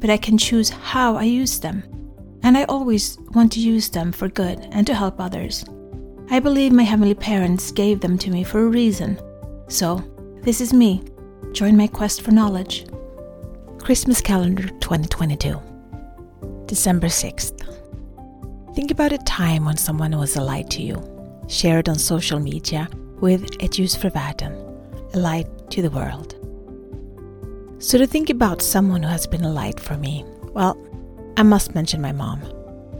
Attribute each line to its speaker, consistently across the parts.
Speaker 1: but I can choose how I use them. And I always want to use them for good and to help others. I believe my heavenly parents gave them to me for a reason. So, this is me. Join my quest for knowledge. Christmas calendar 2022, December 6th. Think about a time when someone was a light to you, Share it on social media with ljus för världen, a light to the world. So, to think about someone who has been a light for me, well, I must mention my mom.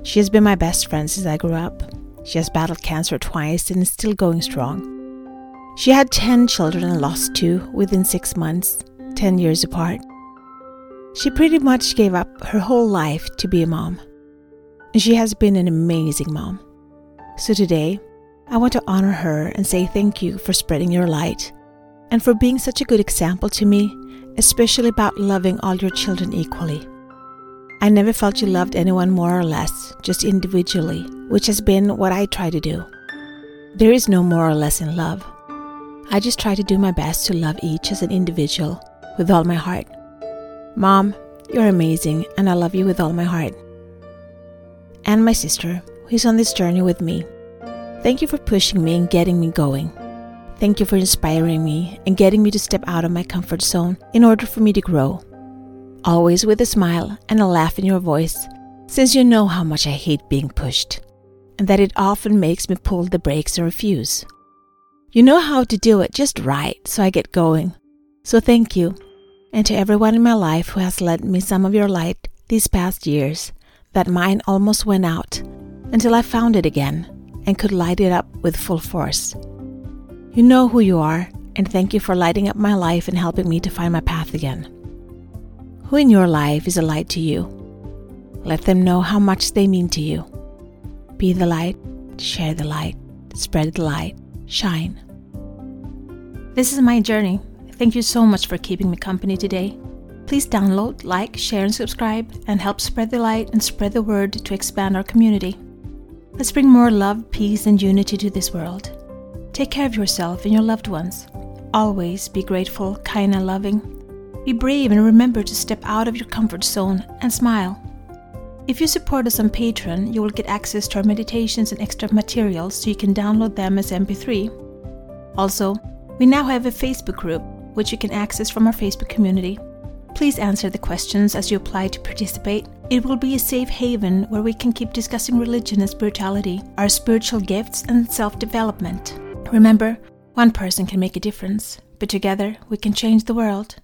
Speaker 1: She has been my best friend since I grew up. She has battled cancer twice and is still going strong. She had 10 children and lost two within six months, 10 years apart. She pretty much gave up her whole life to be a mom. And she has been an amazing mom. So today, I want to honor her and say thank you for spreading your light and for being such a good example to me especially about loving all your children equally. I never felt you loved anyone more or less, just individually, which has been what I try to do. There is no more or less in love. I just try to do my best to love each as an individual with all my heart. Mom, you're amazing, and I love you with all my heart. And my sister, who is on this journey with me. Thank you for pushing me and getting me going. Thank you for inspiring me and getting me to step out of my comfort zone in order for me to grow. Always with a smile and a laugh in your voice, since you know how much I hate being pushed, and that it often makes me pull the brakes and refuse. You know how to do it just right, so I get going. So thank you, and to everyone in my life who has lent me some of your light these past years, that mine almost went out until I found it again and could light it up with full force. You know who you are, and thank you for lighting up my life and helping me to find my path again. Who in your life is a light to you? Let them know how much they mean to you. Be the light, share the light, spread the light, shine. This is my journey. Thank you so much for keeping me company today. Please download, like, share, and subscribe, and help spread the light and spread the word to expand our community. Let's bring more love, peace, and unity to this world. Take care of yourself and your loved ones. Always be grateful, kind, and loving. Be brave and remember to step out of your comfort zone and smile. If you support us on Patreon, you will get access to our meditations and extra materials so you can download them as MP3. Also, we now have a Facebook group which you can access from our Facebook community. Please answer the questions as you apply to participate. It will be a safe haven where we can keep discussing religion and spirituality, our spiritual gifts, and self development. Remember, one person can make a difference, but together we can change the world.